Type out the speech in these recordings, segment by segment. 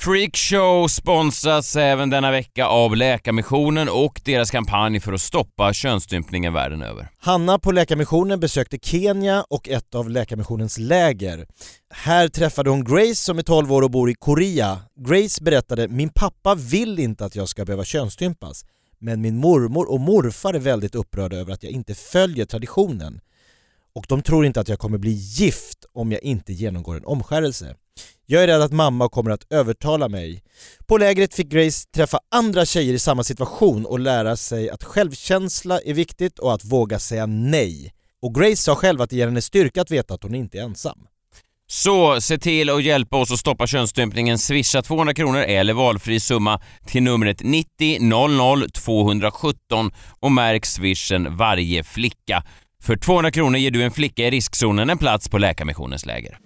Freakshow sponsras även denna vecka av Läkarmissionen och deras kampanj för att stoppa könsstympningen världen över. Hanna på Läkarmissionen besökte Kenya och ett av Läkarmissionens läger. Här träffade hon Grace som är 12 år och bor i Korea. Grace berättade “Min pappa vill inte att jag ska behöva könsstympas, men min mormor och morfar är väldigt upprörda över att jag inte följer traditionen. Och de tror inte att jag kommer bli gift om jag inte genomgår en omskärelse. Jag är rädd att mamma kommer att övertala mig. På lägret fick Grace träffa andra tjejer i samma situation och lära sig att självkänsla är viktigt och att våga säga nej. Och Grace sa själv att det ger henne styrka att veta att hon inte är ensam. Så se till att hjälpa oss att stoppa könsstympningen. Swisha 200 kronor eller valfri summa till numret 90 00 217 och märk swishen varje flicka. För 200 kronor ger du en flicka i riskzonen en plats på Läkarmissionens läger.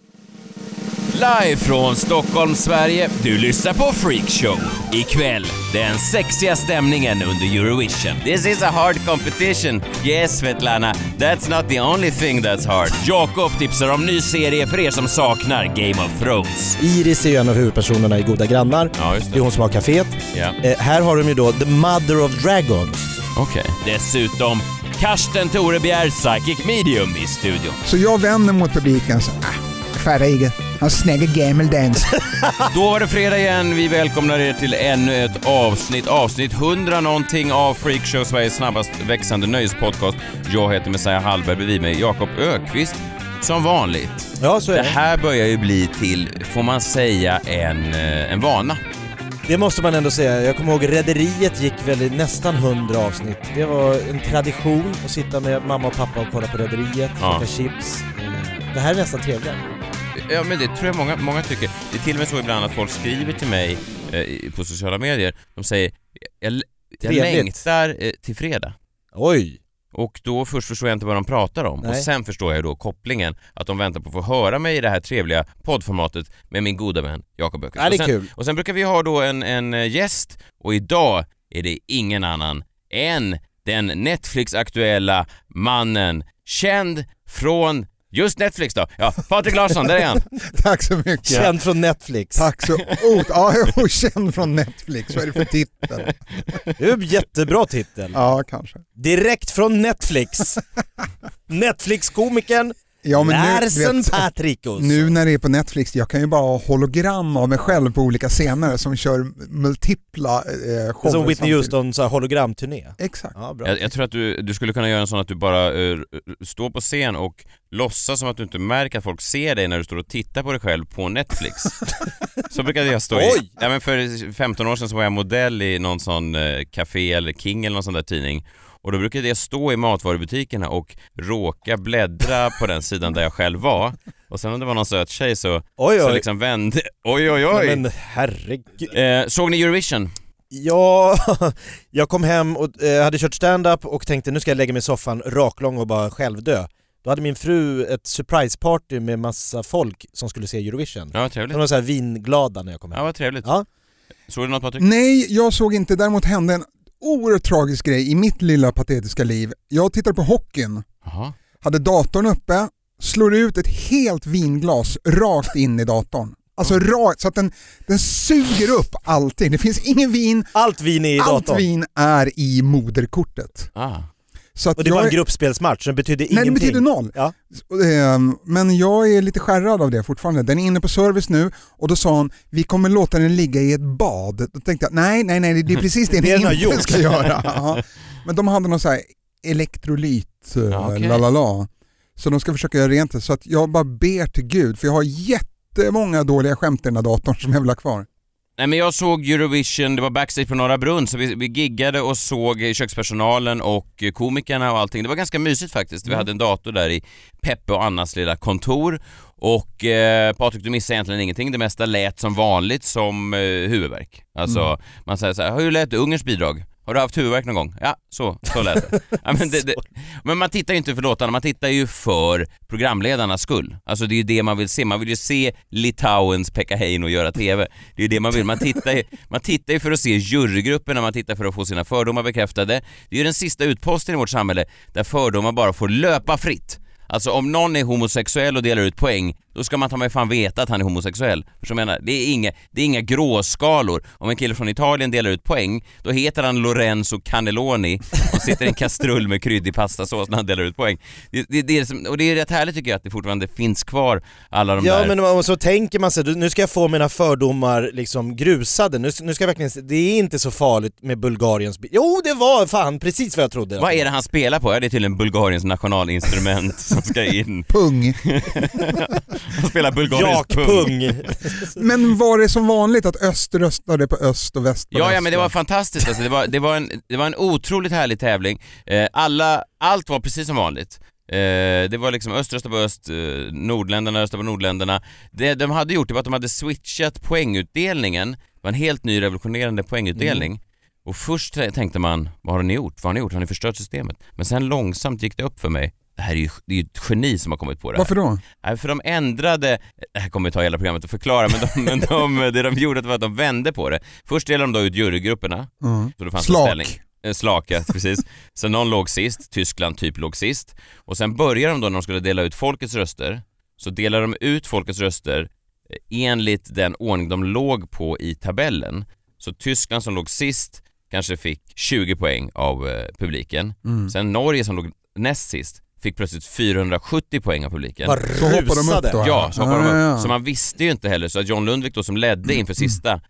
Live från Stockholm, Sverige. Du lyssnar på Freakshow. Ikväll, den sexiga stämningen under Eurovision. This is a hard competition. Yes, Svetlana. That's not the only thing that's hard. Jakob tipsar om ny serie för er som saknar Game of Thrones. Iris är ju en av huvudpersonerna i Goda grannar. Ja, just Det är hon som har kaféet. Ja. Eh, här har de ju då The Mother of Dragons. Okej. Dessutom Karsten Torebjer, Psychic Medium i studion. Så jag vänder mot publiken så ah, färdig. Han snägger gammeldans. Då var det fredag igen. Vi välkomnar er till ännu ett avsnitt. Avsnitt 100 någonting av Freakshow, Sveriges snabbast växande nöjespodcast. Jag heter Messiah Hallberg, bredvid mig Jakob Ökvist Som vanligt. Ja, så är Det det. här börjar ju bli till, får man säga, en, eh, en vana. Det måste man ändå säga. Jag kommer ihåg Rederiet gick väl i nästan 100 avsnitt. Det var en tradition att sitta med mamma och pappa och kolla på Rederiet, Ja. käka chips. Eh, Det här är nästan trevligare. Ja, men det tror jag många, många tycker. Det är till och med så ibland att folk skriver till mig eh, på sociala medier. De säger jag, jag Trevligt. längtar eh, till fredag. Oj! Och då först förstår jag inte vad de pratar om och Nej. sen förstår jag då kopplingen att de väntar på att få höra mig i det här trevliga poddformatet med min goda vän Jakob Öqvist. Ja, det är och, sen, kul. och sen brukar vi ha då en, en eh, gäst och idag är det ingen annan än den Netflix-aktuella mannen, känd från just Netflix då. Ja, Patrik Larsson, där är han. Tack så mycket. Känd från Netflix. Tack så... Oh, ja, jag är känd från Netflix. Vad är det för titel? Det är en jättebra titel. Ja, kanske. Direkt från Netflix. Netflix-komikern Ja, men nu, vet, Patricus. nu när det är på Netflix, jag kan ju bara ha hologram av mig själv på olika scener som kör multipla eh, shower Som Whitney. Houston så här hologramturné. Exakt. Ja, bra. Jag, jag tror att du, du skulle kunna göra en sån att du bara eh, står på scen och låtsas som att du inte märker att folk ser dig när du står och tittar på dig själv på Netflix. så brukade jag stå i. Oj! Ja, men för 15 år sedan så var jag modell i någon sån eh, Café eller King eller någon sån där tidning. Och då brukade jag stå i matvarubutikerna och råka bläddra på den sidan där jag själv var. Och sen om det var någon söt tjej så, Oj, så oj. liksom vände... Oj, oj, oj! Nej, Men herregud. Eh, såg ni Eurovision? Ja, jag kom hem och eh, hade kört stand-up och tänkte nu ska jag lägga mig i soffan raklång och bara självdö. Då hade min fru ett surprise-party med massa folk som skulle se Eurovision. Ja, vad De trevligt. var så här vinglada när jag kom Ja, hem. vad trevligt. Ja. Såg du något Patrik? Nej, jag såg inte. Däremot hände en oerhört tragisk grej i mitt lilla patetiska liv. Jag tittade på hockeyn, Jaha. hade datorn uppe, slår ut ett helt vinglas rakt in i datorn. Alltså rakt, så att den, den suger upp allting. Det finns ingen vin, Allt vin är i allt datorn. vin är i moderkortet. Ah. Så att Och det var en är- gruppspelsmatch, så det betydde Nej, ingenting. det betyder noll. Ja. Ehm, Men jag är lite skärrad av det fortfarande. Den är inne på service nu och då sa hon vi kommer låta den ligga i ett bad. Då tänkte jag nej, nej, nej, det är precis det Det ni den har inte gjort. ska göra. Ja. Men de hade någon så här elektrolyt, eh, Ja, okej. la la la. Så de ska försöka göra rent det. Så att jag bara ber till gud, för jag har jättemånga dåliga skämt i den här datorn som jag vill ha kvar. Nej men jag såg Eurovision, det var backstage på Norra Brunn, så vi, vi giggade och såg kökspersonalen och komikerna och allting. Det var ganska mysigt faktiskt. Vi hade en dator där i Peppe och Annas lilla kontor och eh, Patrik du missade egentligen ingenting. Det mesta lät som vanligt som eh, huvudvärk. Alltså man säger så här, hur lät Ungerns bidrag? Har du haft huvudvärk någon gång? Ja, så, så lät det. Ja, men, det, det. men man tittar ju inte för låtarna, man tittar ju för programledarnas skull. Alltså det är ju det man vill se. Man vill ju se Litauens Pekka Heino göra TV. Det är ju det man vill. Man tittar ju, man tittar ju för att se jurygrupperna, man tittar för att få sina fördomar bekräftade. Det är ju den sista utposten i vårt samhälle där fördomar bara får löpa fritt. Alltså om någon är homosexuell och delar ut poäng, då ska man ta mig fan veta att han är homosexuell. För som jag menar, det är, inga, det är inga gråskalor. Om en kille från Italien delar ut poäng, då heter han Lorenzo Cannelloni och sitter i en kastrull med kryddig pastasås när han delar ut poäng. Det, det, det är och det är rätt härligt tycker jag att det fortfarande finns kvar alla de Ja där... men och så tänker man sig, nu ska jag få mina fördomar liksom grusade, nu, nu ska jag verkligen, det är inte så farligt med Bulgariens. Jo det var fan precis vad jag trodde. Vad är det han spelar på? Ja, det är tydligen Bulgariens nationalinstrument som ska in. Pung. Han spelar bulgarisk pung. Jakpung. Men var det som vanligt att öst röstade på öst och väst på Ja, väst? ja men det var fantastiskt alltså. det, var, det, var en, det var en otroligt härlig tävling. Eh, alla, allt var precis som vanligt. Eh, det var liksom öst röstade på öst, eh, nordländerna röstade på nordländerna. Det de hade gjort det var att de hade switchat poängutdelningen. Det var en helt ny revolutionerande poängutdelning. Och först tänkte man, vad har ni gjort? Vad har ni gjort? Har ni förstört systemet? Men sen långsamt gick det upp för mig. Det här är ju, det är ju ett geni som har kommit på det här. Varför då? Nej, för de ändrade, det här kommer ta hela programmet att förklara, men, de, men de, det de gjorde var att de vände på det. Först delade de då ut jurygrupperna, Mm. så det fanns en Slak. ställning. Eh, Slak, ja, precis. Sen någon låg sist, Tyskland typ låg sist. Och sen började de då när de skulle dela ut folkets röster, så delade de ut folkets röster eh, enligt den ordning de låg på i tabellen. Så Tyskland som låg sist kanske fick 20 poäng av eh, publiken. Mm. Sen Norge som låg näst sist fick plötsligt 470 poäng av publiken. Vad Så hoppar de upp då? Ja, så, hoppade de upp. Ah, ja. så man visste ju inte heller, så att John Lundvik då som ledde inför sista,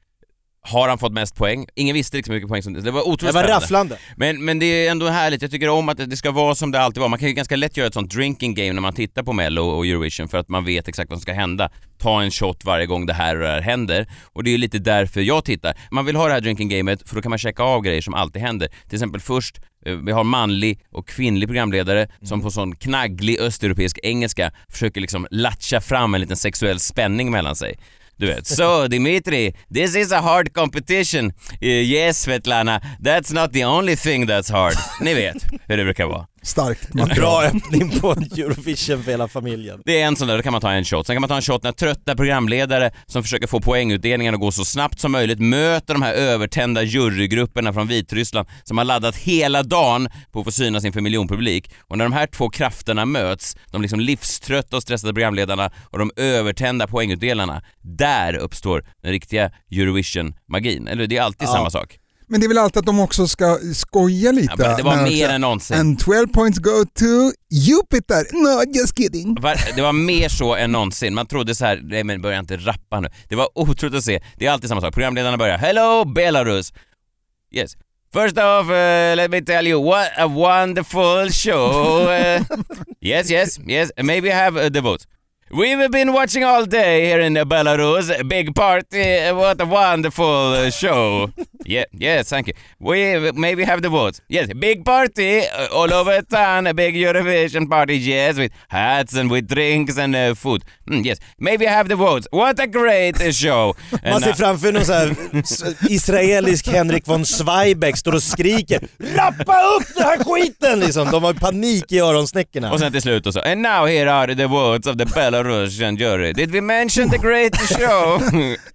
har han fått mest poäng? Ingen visste liksom hur mycket poäng som... Det var otroligt Det var spännande. rafflande. Men, men det är ändå härligt, jag tycker om att det ska vara som det alltid var. Man kan ju ganska lätt göra ett sånt drinking game när man tittar på Mello och Eurovision för att man vet exakt vad som ska hända. Ta en shot varje gång det här och det här händer. Och det är ju lite därför jag tittar. Man vill ha det här drinking gamet för då kan man checka av grejer som alltid händer. Till exempel först, eh, vi har manlig och kvinnlig programledare som på sån knagglig östeuropeisk engelska försöker liksom latcha fram en liten sexuell spänning mellan sig. Du vet, so Dimitri, this is a hard competition. Uh, yes Svetlana, that's not the only thing that's hard. Ni vet hur det brukar vara. Starkt Bra material. öppning på Eurovision för hela familjen. Det är en sån där, då kan man ta en shot. Sen kan man ta en shot när trötta programledare som försöker få poängutdelningen att gå så snabbt som möjligt möter de här övertända jurygrupperna från Vitryssland som har laddat hela dagen på att få synas inför miljonpublik. Och när de här två krafterna möts, de liksom livströtta och stressade programledarna och de övertända poängutdelarna, där uppstår den riktiga Eurovision-magin. Eller det är alltid Ja. samma sak. Men det är väl alltid att de också ska skoja lite? Ja, det var mer än någonsin. And 12 points go to Jupiter. No, just kidding. Det var mer så än någonsin. Man trodde så här, nej men börja inte rappa nu. Det var otroligt att se. Det är alltid samma sak. Programledarna börjar, Hello Belarus! Yes. First off, uh, let me tell you, what a wonderful show. Uh, yes, yes, yes. Maybe I have uh, the votes. We've been watching all day here in Belarus. Big party. What a wonderful uh, show. Yeah, yes, thank you. We maybe have the votes. Yes, big party uh, all over town. A big Eurovision party. Yes, with hats and with drinks and uh, food. Mm, yes, maybe have the votes. What a great uh, show. Man ser framför någon så här israelisk Henrik von Zweigbergk står och skriker Rappa upp den här skiten liksom! De har panik i öronsnäckorna. Och sen till slut och så, and now here are the votes of the Belarusian jury. Did we mention the great show?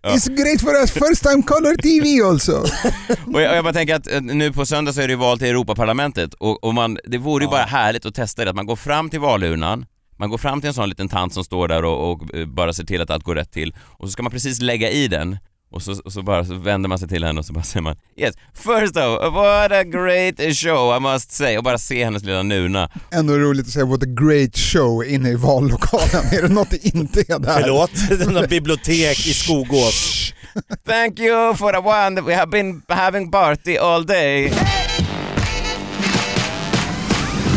Ja. It's great for us first time color TV also. och, jag, och jag bara tänker att eh, nu på söndag så är det ju val till Europaparlamentet och, och man, det vore ju bara härligt att testa det, att man går fram till valurnan, man går fram till en sån liten tant som står där och, och eh, bara ser till att allt går rätt till och så ska man precis lägga i den och så, och så bara så vänder man sig till henne och så bara säger man Yes, first of what a great show I must say och bara se hennes lilla nuna. Ändå roligt att säga what a great show inne i vallokalen. är det något det inte är där? Förlåt, det är något bibliotek i Skogås. Thank you for a one we have been having party all day.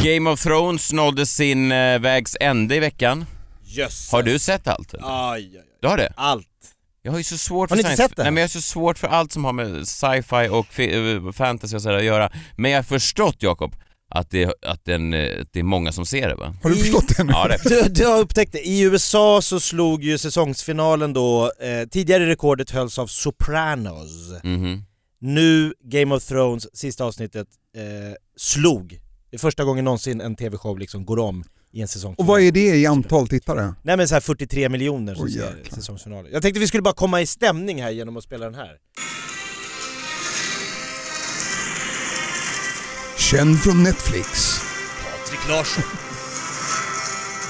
Game of Thrones nådde sin eh, vägs ände i veckan. Jösses. Har du sett allt? Aj, aj, aj. Du har det? Allt. Jag har ju så svårt Har för science- sett det? Nej men jag har så svårt för allt som har med sci-fi och eh, fantasy och sådär att göra. Men jag har förstått Jakob, att det, att den, eh, att det är många som ser det va? Har du förstått det nu? Ja det Du, du har upptäckt det. I USA så slog ju säsongsfinalen då, eh, tidigare rekordet hölls av Sopranos. mhm. nu Game of Thrones, sista avsnittet, eh, slog. Det är första gången någonsin en TV-show liksom går om i en säsong. Och vad är det i antal tittare? Nej men så här 43 miljoner som ser säsongsfinalen. Jag tänkte vi skulle bara komma i stämning här genom att spela den här. Känd från Netflix. Patrik Larsson.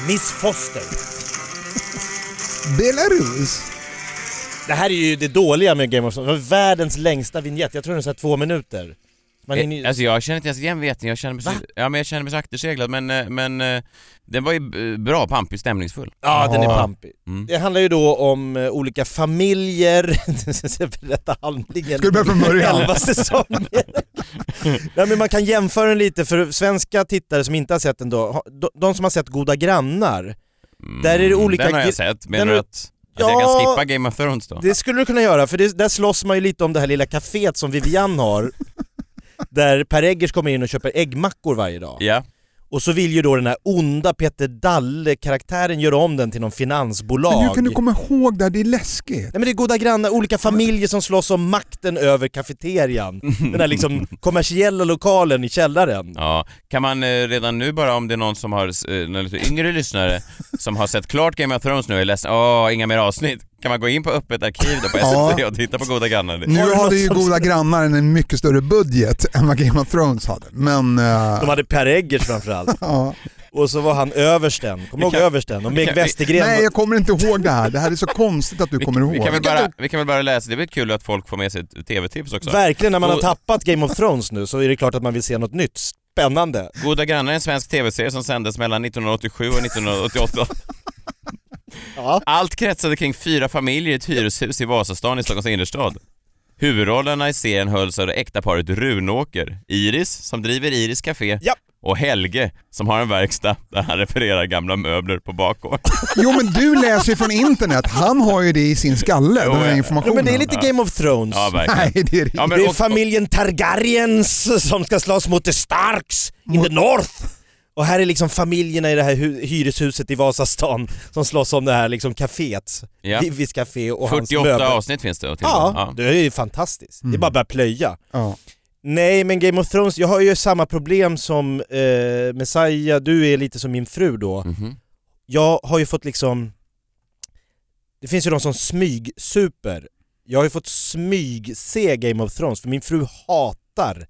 Miss Foster. Belarus. Det här är ju det dåliga med Game of Thrones, världens längsta vignett, jag tror den är så två minuter. Man hinner Eh, Alltså jag känner inte ens igen veten, jag känner mig så, ja, men jag känner mig så akterseglad men, eh, men eh, den var ju eh, bra, pampig, stämningsfull. Ja, den är Ja. pampig. Mm. Det handlar ju då om olika familjer, berätta handlingen. Ska du börja från början? Elva säsonger. Nej men man kan jämföra den lite för svenska tittare som inte har sett den då, de- som har sett Goda Grannar, Mm, Där är det olika Den har jag sett, menar du att, att jag kan Ja. skippa Game of Thrones då? det skulle du kunna göra för det, där slåss man ju lite om det här lilla kaféet som Vivian har, där Per Eggers kommer in och köper äggmackor varje dag. Ja, Och så vill ju då den här onda Peter Dalle-karaktären göra om den till någon finansbolag. Men hur kan du komma ihåg det här? Det är läskigt. Nej men det är goda grannar, olika familjer som slåss om makten över kafeterian. Den här liksom kommersiella lokalen i källaren. ja. Kan man eh, redan nu bara om det är någon som har, eh, någon lite yngre lyssnare som har sett klart Game of Thrones nu och är ledsen, åh, inga mer avsnitt. Kan man gå in på öppet arkiv då på Ja. SVT och titta på Goda Grannar? Nu Har ju Goda Grannar en mycket större budget än vad Game of Thrones hade. Men... eh, De hade Per Eggers framförallt. ja. Och så var han översten, kommer du ihåg översten? Och Meg Westergren. Nej, jag kommer inte ihåg det här. Det här är så konstigt att du kommer Vi ihåg. kan, väl bara, vi kan väl bara läsa, det är väl kul att folk får med sig TV-tips också. Verkligen, när man har Och- tappat Game of Thrones nu så är det klart att man vill se något nytt. Spännande. Goda Grannar är en svensk TV-serie som sändes mellan 1987 och 1988. Ja. Allt kretsade kring fyra familjer i ett hyreshus i Vasastan i Stockholms innerstad. Huvudrollerna i serien hölls av det äkta paret Runåker, Iris som driver Iris Café Ja. och Helge som har en verkstad där han reparerar gamla möbler på bakgården. Jo men du läser ju från internet, han har ju det i sin skalle, Jo, den här ja. Jo, informationen. men det är lite Game of Thrones. Ja, verkligen. Nej, det är det Ja, men det är familjen Targaryens som ska slåss mot the Starks in the North. Och här är liksom familjerna i det här hu- hyreshuset i Vasastan som slåss om det här liksom kaféet. Ja. Vivis café och hans 48 möbler. avsnitt finns det. Till Ja, det är ju fantastiskt. Det är Mm. bara att börja plöja. Ja. Nej men Game of Thrones, jag har ju samma problem som eh, Messiah, du är lite som min fru då. Mhm. Jag har ju fått liksom... Det finns ju de som smygsuper. Jag har ju fått smyg-se Game of Thrones för min fru hatar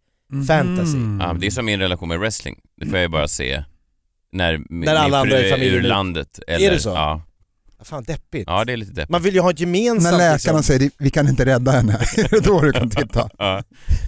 fantasy. Mhm. Ja, men det är som min relation med wrestling. Det får jag ju bara se när, min- När alla min andra fru i är familjen ur är- landet. Eller, det så? Ja. Fan deppigt. ja, det är lite deppigt. Man vill ju ha ett gemensamt När läkarna liksom. säger vi kan inte rädda henne, är det då du kan titta? Ja.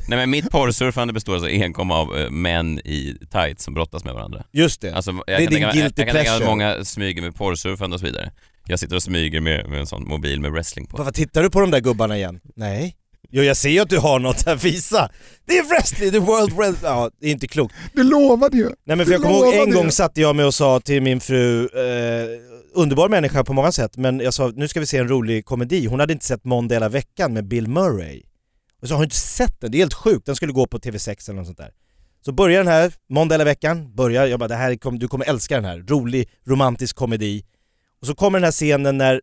Nej men mitt porrsurfande består alltså enkom av eh, män i tights som brottas med varandra. Just det. Alltså, jag Det är kan din tänka, mig- guilty jag kan tänka mig att pleasure. många smyger med porrsurfande och så vidare. Jag sitter och smyger med, med en sån mobil med wrestling på. Vad tittar du på de där gubbarna igen? Nej. Jo jag ser ju att du har något här, visa! Det är wrestling, är world wrestling. Ja, det är inte klokt. Du lovade ju. Nej men för jag kommer ihåg en gång ju. satt jag med och sa till min fru, eh, underbar människa på många sätt, men jag sa nu ska vi se en rolig komedi. Hon hade inte sett Måndag hela veckan med Bill Murray. Och så har hon inte sett den, det är helt sjukt, den skulle gå på TV6 eller något sånt där. Så börjar den här, Måndag hela veckan, börjar, jag bara det här kom, du kommer älska den här, rolig romantisk komedi. Och så kommer den här scenen när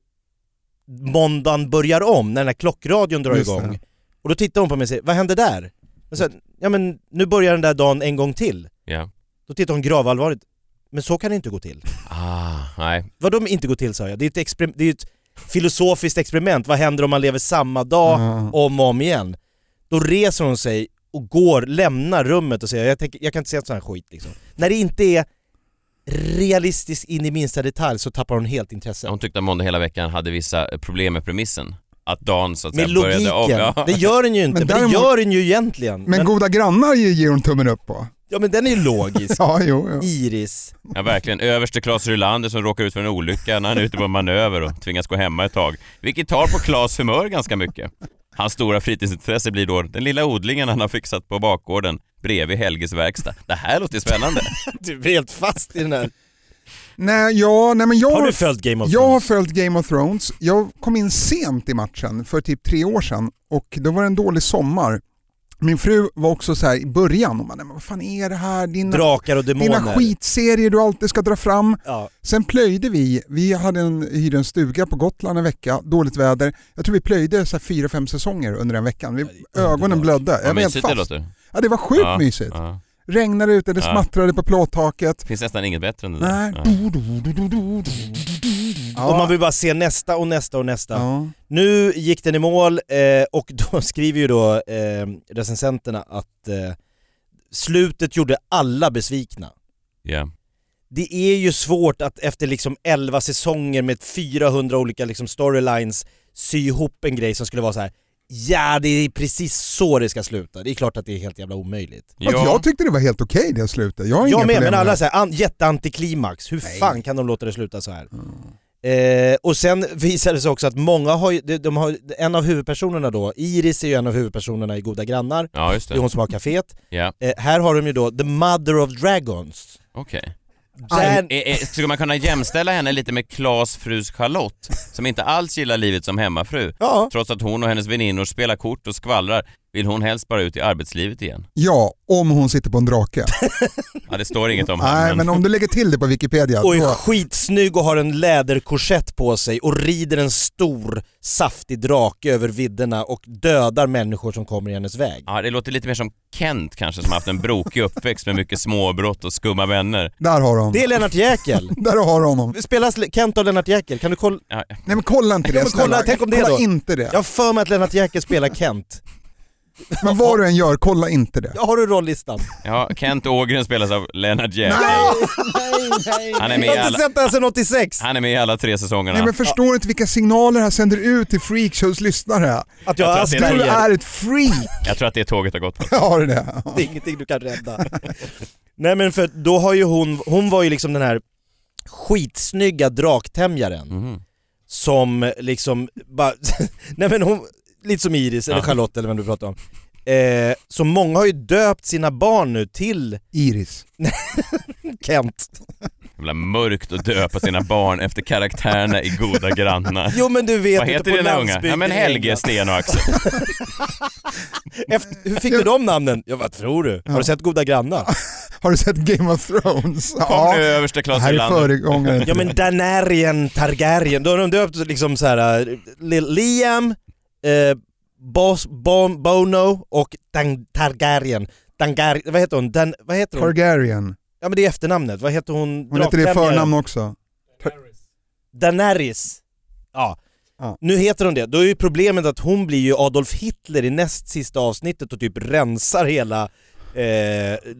måndagen börjar om, när den här klockradion drar Just igång. det. Och då tittar hon på mig och säger, vad hände där? Och så, ja men nu börjar den där dagen en gång till. Ja. Då tittar hon gravallvarligt. Men så kan det inte gå till. Ah, nej. Vad de inte gå till sa jag? Det är, ett exper- det är ett filosofiskt experiment. Vad händer om man lever samma dag Ja. om och om igen? Då reser hon sig och går, lämnar rummet och säger jag, tänker, jag kan inte säga sån här skit liksom. När det inte är realistiskt in i minsta detalj så tappar hon helt intresse. Hon tyckte att Måndag hela veckan hade vissa problem med premissen. Att dagen så att Med säga började logiken. om. Ja. Det gör den ju inte, Men men, det däremot- gör den ju egentligen. Men goda grannar ger ger hon tummen upp på. ja men den är ju logisk. Ja, jo, jo. Iris. ja, verkligen. Överste Claes Rylander som råkar ut för en olycka när han är ute på en manöver och tvingas gå hemma ett tag. Vilket tar på Claes humör ganska mycket. Hans stora fritidsintresse blir då den lilla odlingen han har fixat på bakgården bredvid Helges verkstad. Det här låter spännande. Du är helt fast i den här. Nej, ja, nej men jag Har du följt Game of Jag har Thrones? följt Game of Thrones. Jag kom in sent i matchen för typ tre år sedan och då var det en dålig sommar. Min fru var också så här i början, och bara, "Nej, men vad fan är det här? Dina, Drakar och dina demoner. skitserier du alltid ska dra fram. Ja. Sen plöjde vi, vi hade en, hyrde en stuga på Gotland en vecka, dåligt väder. Jag tror vi plöjde så här fyra, fem säsonger under den veckan. Vi, ögonen blödde. Jag Vad var helt mysigt det fast. låter. Ja, det var sjukt Ja, mysigt. ja. Regnade ute, det Ja. smattrade på plåttaket. Finns nästan inget bättre än det där. Nej. Ja. Och man vill bara se nästa och nästa och nästa. Ja. Nu gick den i mål eh, och då skriver ju då eh, recensenterna att eh, slutet gjorde alla besvikna. Ja. Det är ju svårt att efter liksom 11 säsonger med 400 olika liksom storylines sy ihop en grej som skulle vara så här. Ja, det är precis så det ska sluta. Det är klart att det är helt jävla omöjligt. Fast Ja. jag tyckte det var helt okej det slutet. Jag har Jag med, men alla säger an, jätteantiklimax. Hur Nej. fan kan de låta det sluta så här? Eh, och sen visade det sig också att många har, ju- de, de har en av huvudpersonerna då, Iris är ju en av huvudpersonerna i Goda Grannar, ja, just det är det. hon som har kaféet. Ja, Eh, här har de ju då The Mother of Dragons. okej. Där, Eh, eh, Skulle man kunna jämställa henne lite med Klas frus Charlotte, som inte alls gillar livet som hemmafru? ja, Trots att hon och hennes väninnor spelar kort och skvallrar vill hon helst bara ut i arbetslivet igen. Ja, om hon sitter på en drake. Ja, det står inget om Nej, henne, men om du lägger till det på Wikipedia, och är då... skitsnygg och har en läderkorsett på sig och rider en stor saftig drake över vidderna och dödar människor som kommer i hennes väg. Ja, det låter lite mer som Kent kanske som haft en brokig uppväxt med mycket småbrott och skumma vänner. Där har de. Det är Lennart Jäkel. Där har de honom. Spelas Kent av Lennart Jäkel? Kan du kolla? Ja, Nej men kolla inte det Ja, men kolla, snälla. tänk om det kolla då. inte det. Jag har för mig att Lennart Jäkel spelar Kent. Men vad du än gör, kolla inte det. Jag har du rollistan? ja Kent Ågren spelas av Lennart Jäkel. Han är med i Jag har inte alla, sett den sedan 86! han är med i alla tre säsongerna. Nej men förstår du inte vilka signaler det här sänder ut till freakshows lyssnare? Att jag tror har att det är- Du är ett freak! Jag tror att det tåget har gått. Har du det? Det är ingenting du kan rädda. Nej men för då har ju hon, hon var ju liksom den här skitsnygga draktämjaren Mhm. som liksom bara, nej men hon, lite som Iris eller Ja. Charlotte eller vem du pratar om. Eh, så många har ju döpt sina barn nu till Iris. Kent. Jävla mörkt att döpa sina barn efter karaktärerna i Goda grannar. Jo men du vet Vad heter dina unga? Ja men Helge. Sten och Axel. Efter, hur fick du de namnen? Ja vad tror du? Har du sett Goda grannar? Har du sett Game of Thrones? Kom nu överste Det Klas här är Rylander. föregångaren. Ja men Danarian Targaryen, då har de döpt liksom så här Lil- Liam, eh, Bos, bon, Bono och Dan, Targaryen. Dangar, vad heter hon? Dan, vad heter hon? Targaryen. Ja men det är efternamnet, vad heter hon? Hon heter det i förnamn också. Daenerys. Ja. Ja. Nu heter hon det. Då är ju problemet att hon blir ju Adolf Hitler i näst sista avsnittet och typ rensar hela... Eh,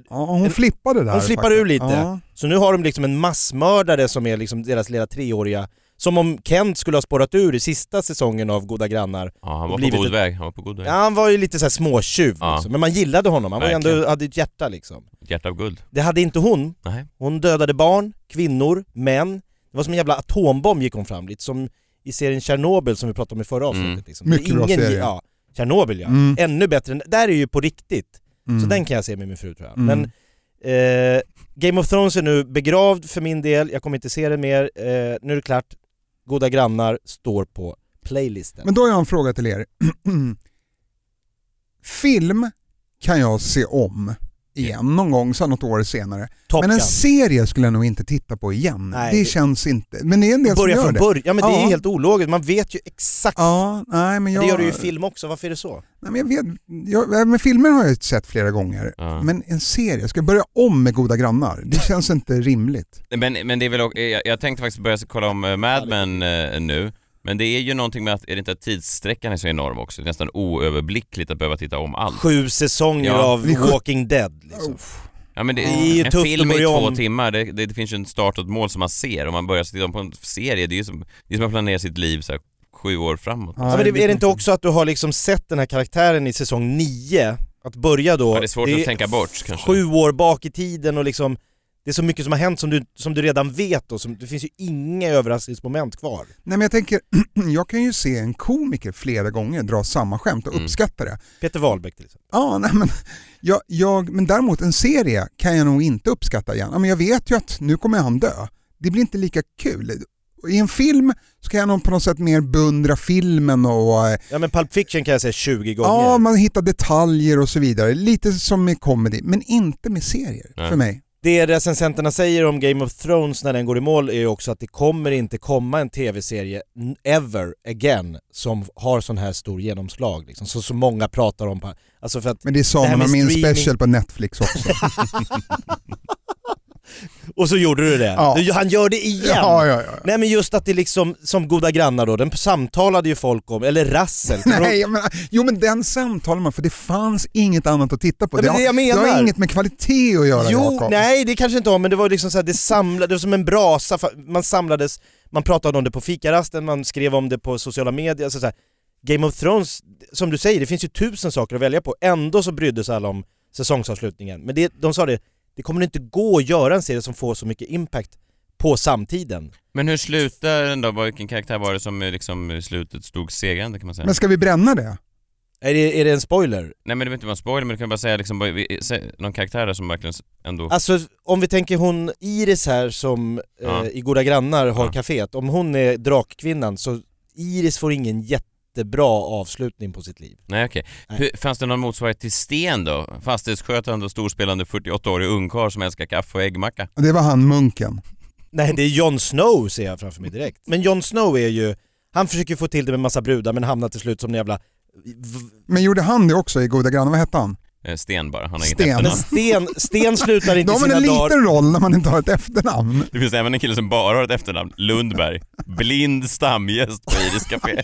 Ja, hon En- flippade där hon flippar faktiskt. ur lite. Ja. Så nu har de liksom en massmördare som är liksom deras lilla treåriga, som om Kent skulle ha spårat ur i sista säsongen av Goda Grannar. Ja, han var på god ett- väg. Han var på god väg. Ja, han var ju lite så här småtjuv Ja. liksom. men man gillade honom, han var ju ändå, Verkligen. hade ett hjärta liksom. Ett hjärta av guld. Det hade inte hon. Nej. Hon dödade barn, kvinnor, män. Det var som en jävla atombomb gick hon fram, lite som i serien Tjernobyl som vi pratade om i förra avsnittet. Mm. Liksom. Mycket bra Ingen, serie. Ja, Tjernobyl ja. Mm. Ännu bättre, där är ju på riktigt. Mm. Så den kan jag se med min fru tror jag. Mm. Men eh, Game of Thrones är nu begravd för min del, jag kommer inte se det mer. Eh, nu är det klart, Goda Grannar står på playlisten. Men då har jag en fråga till er. Film kan jag se om igen någon gång, så något år senare. Top Men en Gun. serie skulle jag nog inte titta på igen. Nej, det, det- känns inte... Men det är en del som Börja gör från början, ja men det är Ja. ju helt ologiskt, man vet ju exakt. Ja, nej men jag... Det gör du ju i film också, varför är det så? Nej, men jag vet, jag, men filmer har jag ju sett flera gånger. Ja. Men en serie, ska jag börja om med Goda Grannar? Det känns inte rimligt. Men, men det är väl jag tänkte faktiskt börja kolla om eh, Mad Men eh, nu. Men det är ju någonting med att, är det inte att tidssträckan är så enorm också? Det är nästan oöverblickligt att behöva titta om allt. Sju säsonger Ja. av är Walking Dead liksom. Ja men det, Det är ju en tufft film att i börja två om. timmar, det, det, det finns ju en start och ett mål som man ser. Om man börjar titta på en serie, det är ju som, det är som att planera sitt liv så här, sju år framåt. Ja, men det, är det inte också att du har liksom sett den här karaktären i säsong 9? Att börja då... Ja, det är svårt att tänka bort, kanske. Sju år bak i tiden och liksom... Det är så mycket som har hänt som du, som du redan vet och som, det finns ju inga överraskningsmoment kvar. Nej men jag tänker, jag kan ju se en komiker flera gånger dra samma skämt och Mm. uppskatta det. Peter Wahlbeck till exempel. Ja, nej, men, jag, jag, men däremot en serie kan jag nog inte uppskatta igen. Ja, men jag vet ju att nu kommer han dö. Det blir inte lika kul. I en film så kan jag nog på något sätt mer beundra filmen och eh, Ja men Pulp Fiction kan jag säga 20 gånger. ja, man hittar detaljer och så vidare. Lite som med comedy, men inte med serier Nej. för mig. Det recensenterna säger om Game of Thrones när den går i mål är ju också att det kommer inte komma en tv-serie ever again som har sån här stor genomslag liksom, så, så många pratar om. Alltså för att, Men det sa Det här man om med min streaming- special på Netflix också. och så gjorde du det. Ja. Du, han gör det igen! ja, ja, ja. Nej men just att det liksom, som goda grannar då, den samtalade ju folk om, eller rassel. Nej, jag menar, jo men den samtalar man för det fanns inget annat att titta på. Nej, det jag har, det menar. har inget med kvalitet att göra Jo, Jakob. nej det kanske inte har men det var liksom så här, det samlade, det var som en brasa, man samlades, man pratade om det på fikarasten, man skrev om det på sociala medier, alltså så här, Game of Thrones, som du säger, det finns ju tusen saker att välja på, ändå så brydde sig alla om säsongsavslutningen. Men det, de sa det, det kommer inte gå att göra en serie som får så mycket impact på samtiden. Men hur slutar den då? Vilken karaktär var det som eh, liksom i slutet stod segrande kan man säga? Men ska vi bränna det? Är det, är det en spoiler? Nej men det behöver inte vara en spoiler men du kan bara säga liksom, sä- någon karaktär där som verkligen ändå... Alltså om vi tänker hon Iris här som Ja. eh, i Goda Grannar har Ja. kaféet, om hon är drakkvinnan så Iris får ingen jättebra avslutning på sitt liv. Nej okej. Hur- Fanns det någon motsvarighet till Sten då? Fastighetsskötande och storspelande 48-årig ungkarl som älskar kaffe och äggmacka? Det var han munken. Nej det är Jon Snow ser jag framför mig direkt. Men Jon Snow är ju, han försöker få till det med massa brudar men hamnar till slut som en jävla... Men gjorde han det också i Goda grannar? Vad hette han? Eh, Sten bara, han har inget Sten. Men efternamn. Sten, Sten slutar inte Då har man sina en dagar... liten roll när man inte har ett efternamn. Det finns även en kille som bara har ett efternamn, Lundberg. Blind stamgäst på Iris Café.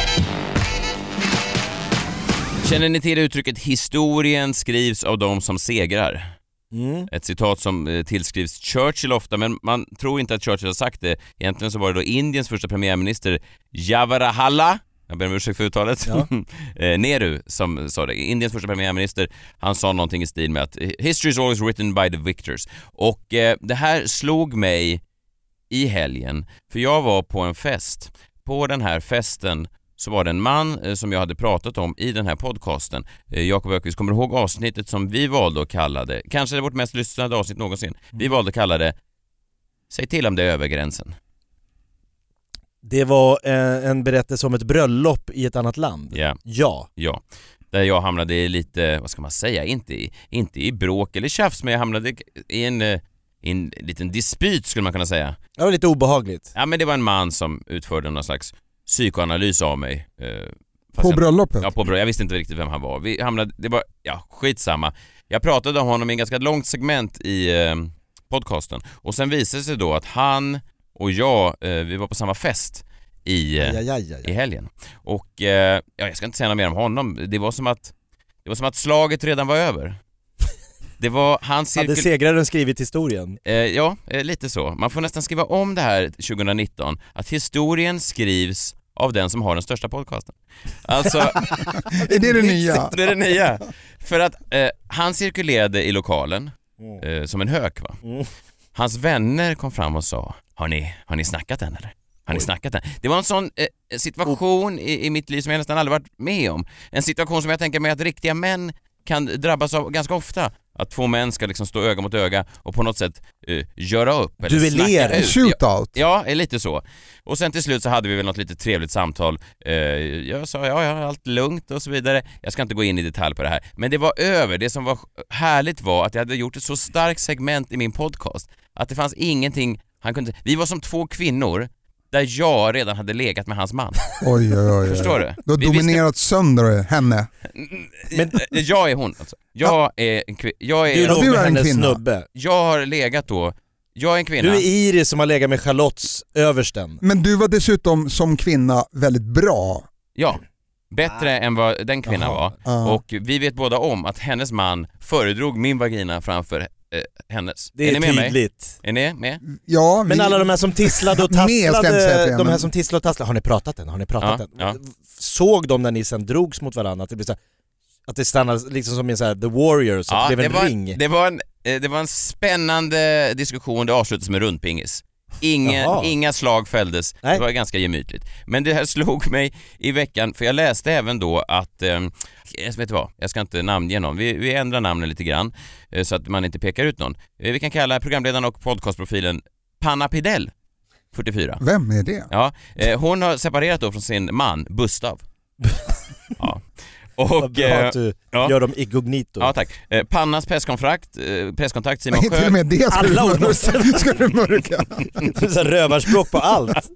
Känner ni till uttrycket “historien skrivs av de som segrar”? Mm. Ett citat som eh, tillskrivs Churchill ofta, men man tror inte att Churchill har sagt det. Egentligen så var det då Indiens första premiärminister Jawaharlal jag ber om ursäkt för uttalet. Ja. Eh, Nehru som sa det. Indiens första premiärminister, han sa någonting i stil med att “History is always written by the victors”. Och eh, det här slog mig i helgen, för jag var på en fest. På den här festen så var det en man eh, som jag hade pratat om i den här podcasten. Eh, Jakob Öqvist kommer du ihåg avsnittet som vi valde att kalla det, kanske det vårt mest lyssnade avsnitt någonsin. Vi valde att kalla det Säg till om det är över gränsen. Det var eh, en berättelse om ett bröllop i ett annat land. Ja, Ja. ja. Där jag hamnade i lite, vad ska man säga, inte i, inte i bråk eller tjafs, men jag hamnade i en, i en liten dispyt skulle man kunna säga. Det var lite obehagligt. Ja men det var en man som utförde någon slags psykoanalys av mig. eh, fast På jag- bröllopet? Ja, på bröllop. Jag visste inte riktigt vem han var. Vi hamnade, det var, ja skitsamma. Jag pratade om honom i en ganska långt segment i eh, podcasten och sen visade det sig då att han och jag, eh, vi var på samma fest i, eh, Aj, aj, aj, aj. i helgen. Och eh, ja, jag ska inte säga något mer om honom. Det var som att, det var som att slaget redan var över. Det var, han Hade cirkul... segraren skrivit historien? Eh, ja, eh, lite så. Man får nästan skriva om det här 2019, att historien skrivs av den som har den största podcasten. Alltså, Är det det nya? det är det nya. För att eh, han cirkulerade i lokalen eh, som en hök va. Mm. Hans vänner kom fram och sa, har ni, har ni snackat än eller? Har ni snackat än? Det var en sån eh, situation i, i mitt liv som jag nästan aldrig varit med om. En situation som jag tänker mig att riktiga män kan drabbas av ganska ofta. Att två män ska liksom stå öga mot öga och på något sätt eh, göra upp eller Duellera. ut. shootout? Ja, eh, lite så. Och sen till slut så hade vi väl något lite trevligt samtal. Eh, jag sa ja, ja, allt lugnt och så vidare. Jag ska inte gå in i detalj på det här. Men det var över. Det som var härligt var att jag hade gjort ett så starkt segment i min podcast att det fanns ingenting han kunde... Vi var som två kvinnor där jag redan hade legat med hans man. Oj, oj, oj. Förstår du? Du har Vi visste- dominerat sönder henne. Men, jag är hon alltså. Jag är en kvinna. Jag Du är Ja, du med är en hennes kvinna. snubbe. jag har legat då, jag är en kvinna. Du är Iris som har legat med Charlottes översten. Men du var dessutom som kvinna väldigt bra. Ja, bättre än vad den kvinnan Jaha. var. Ja. Och vi vet båda om att hennes man föredrog min vagina framför eh, hennes. Det är, ni med mig? tydligt. Är ni med? Ja, Men vi- alla de här som tisslade och tasslade, det är, de här men- som tisslade och tasslade, har ni pratat än? Har ni pratat Ja, än? ja. Såg de när ni sen drogs mot varandra att det blev så här, att det stannade liksom som en så här, The Warriors, att det blev en var, ring? det, var en, eh, det var en spännande diskussion, det avslutades med rundpingis. Jaha. inga slag fälldes, Nej. det var ganska gemytligt. Men det här slog mig i veckan, för jag läste även då att, eh, vet du vad, jag ska inte namnge någon, vi, vi ändrar namnen lite grann eh, så att man inte pekar ut någon. Eh, vi kan kalla programledaren och podcastprofilen Panna Pidell, 44. Vem är det? Ja, eh, hon har separerat då från sin man, Gustav. ja. Vad Och, bra eh, att du ja. gör dem incognito. Ja tack. Eh, Pannas presskontrakt, eh, presskontakt Simon Nej, till och Sjö. med det ska du Alla ord mörka. Ska du mörka. rövarspråk på allt.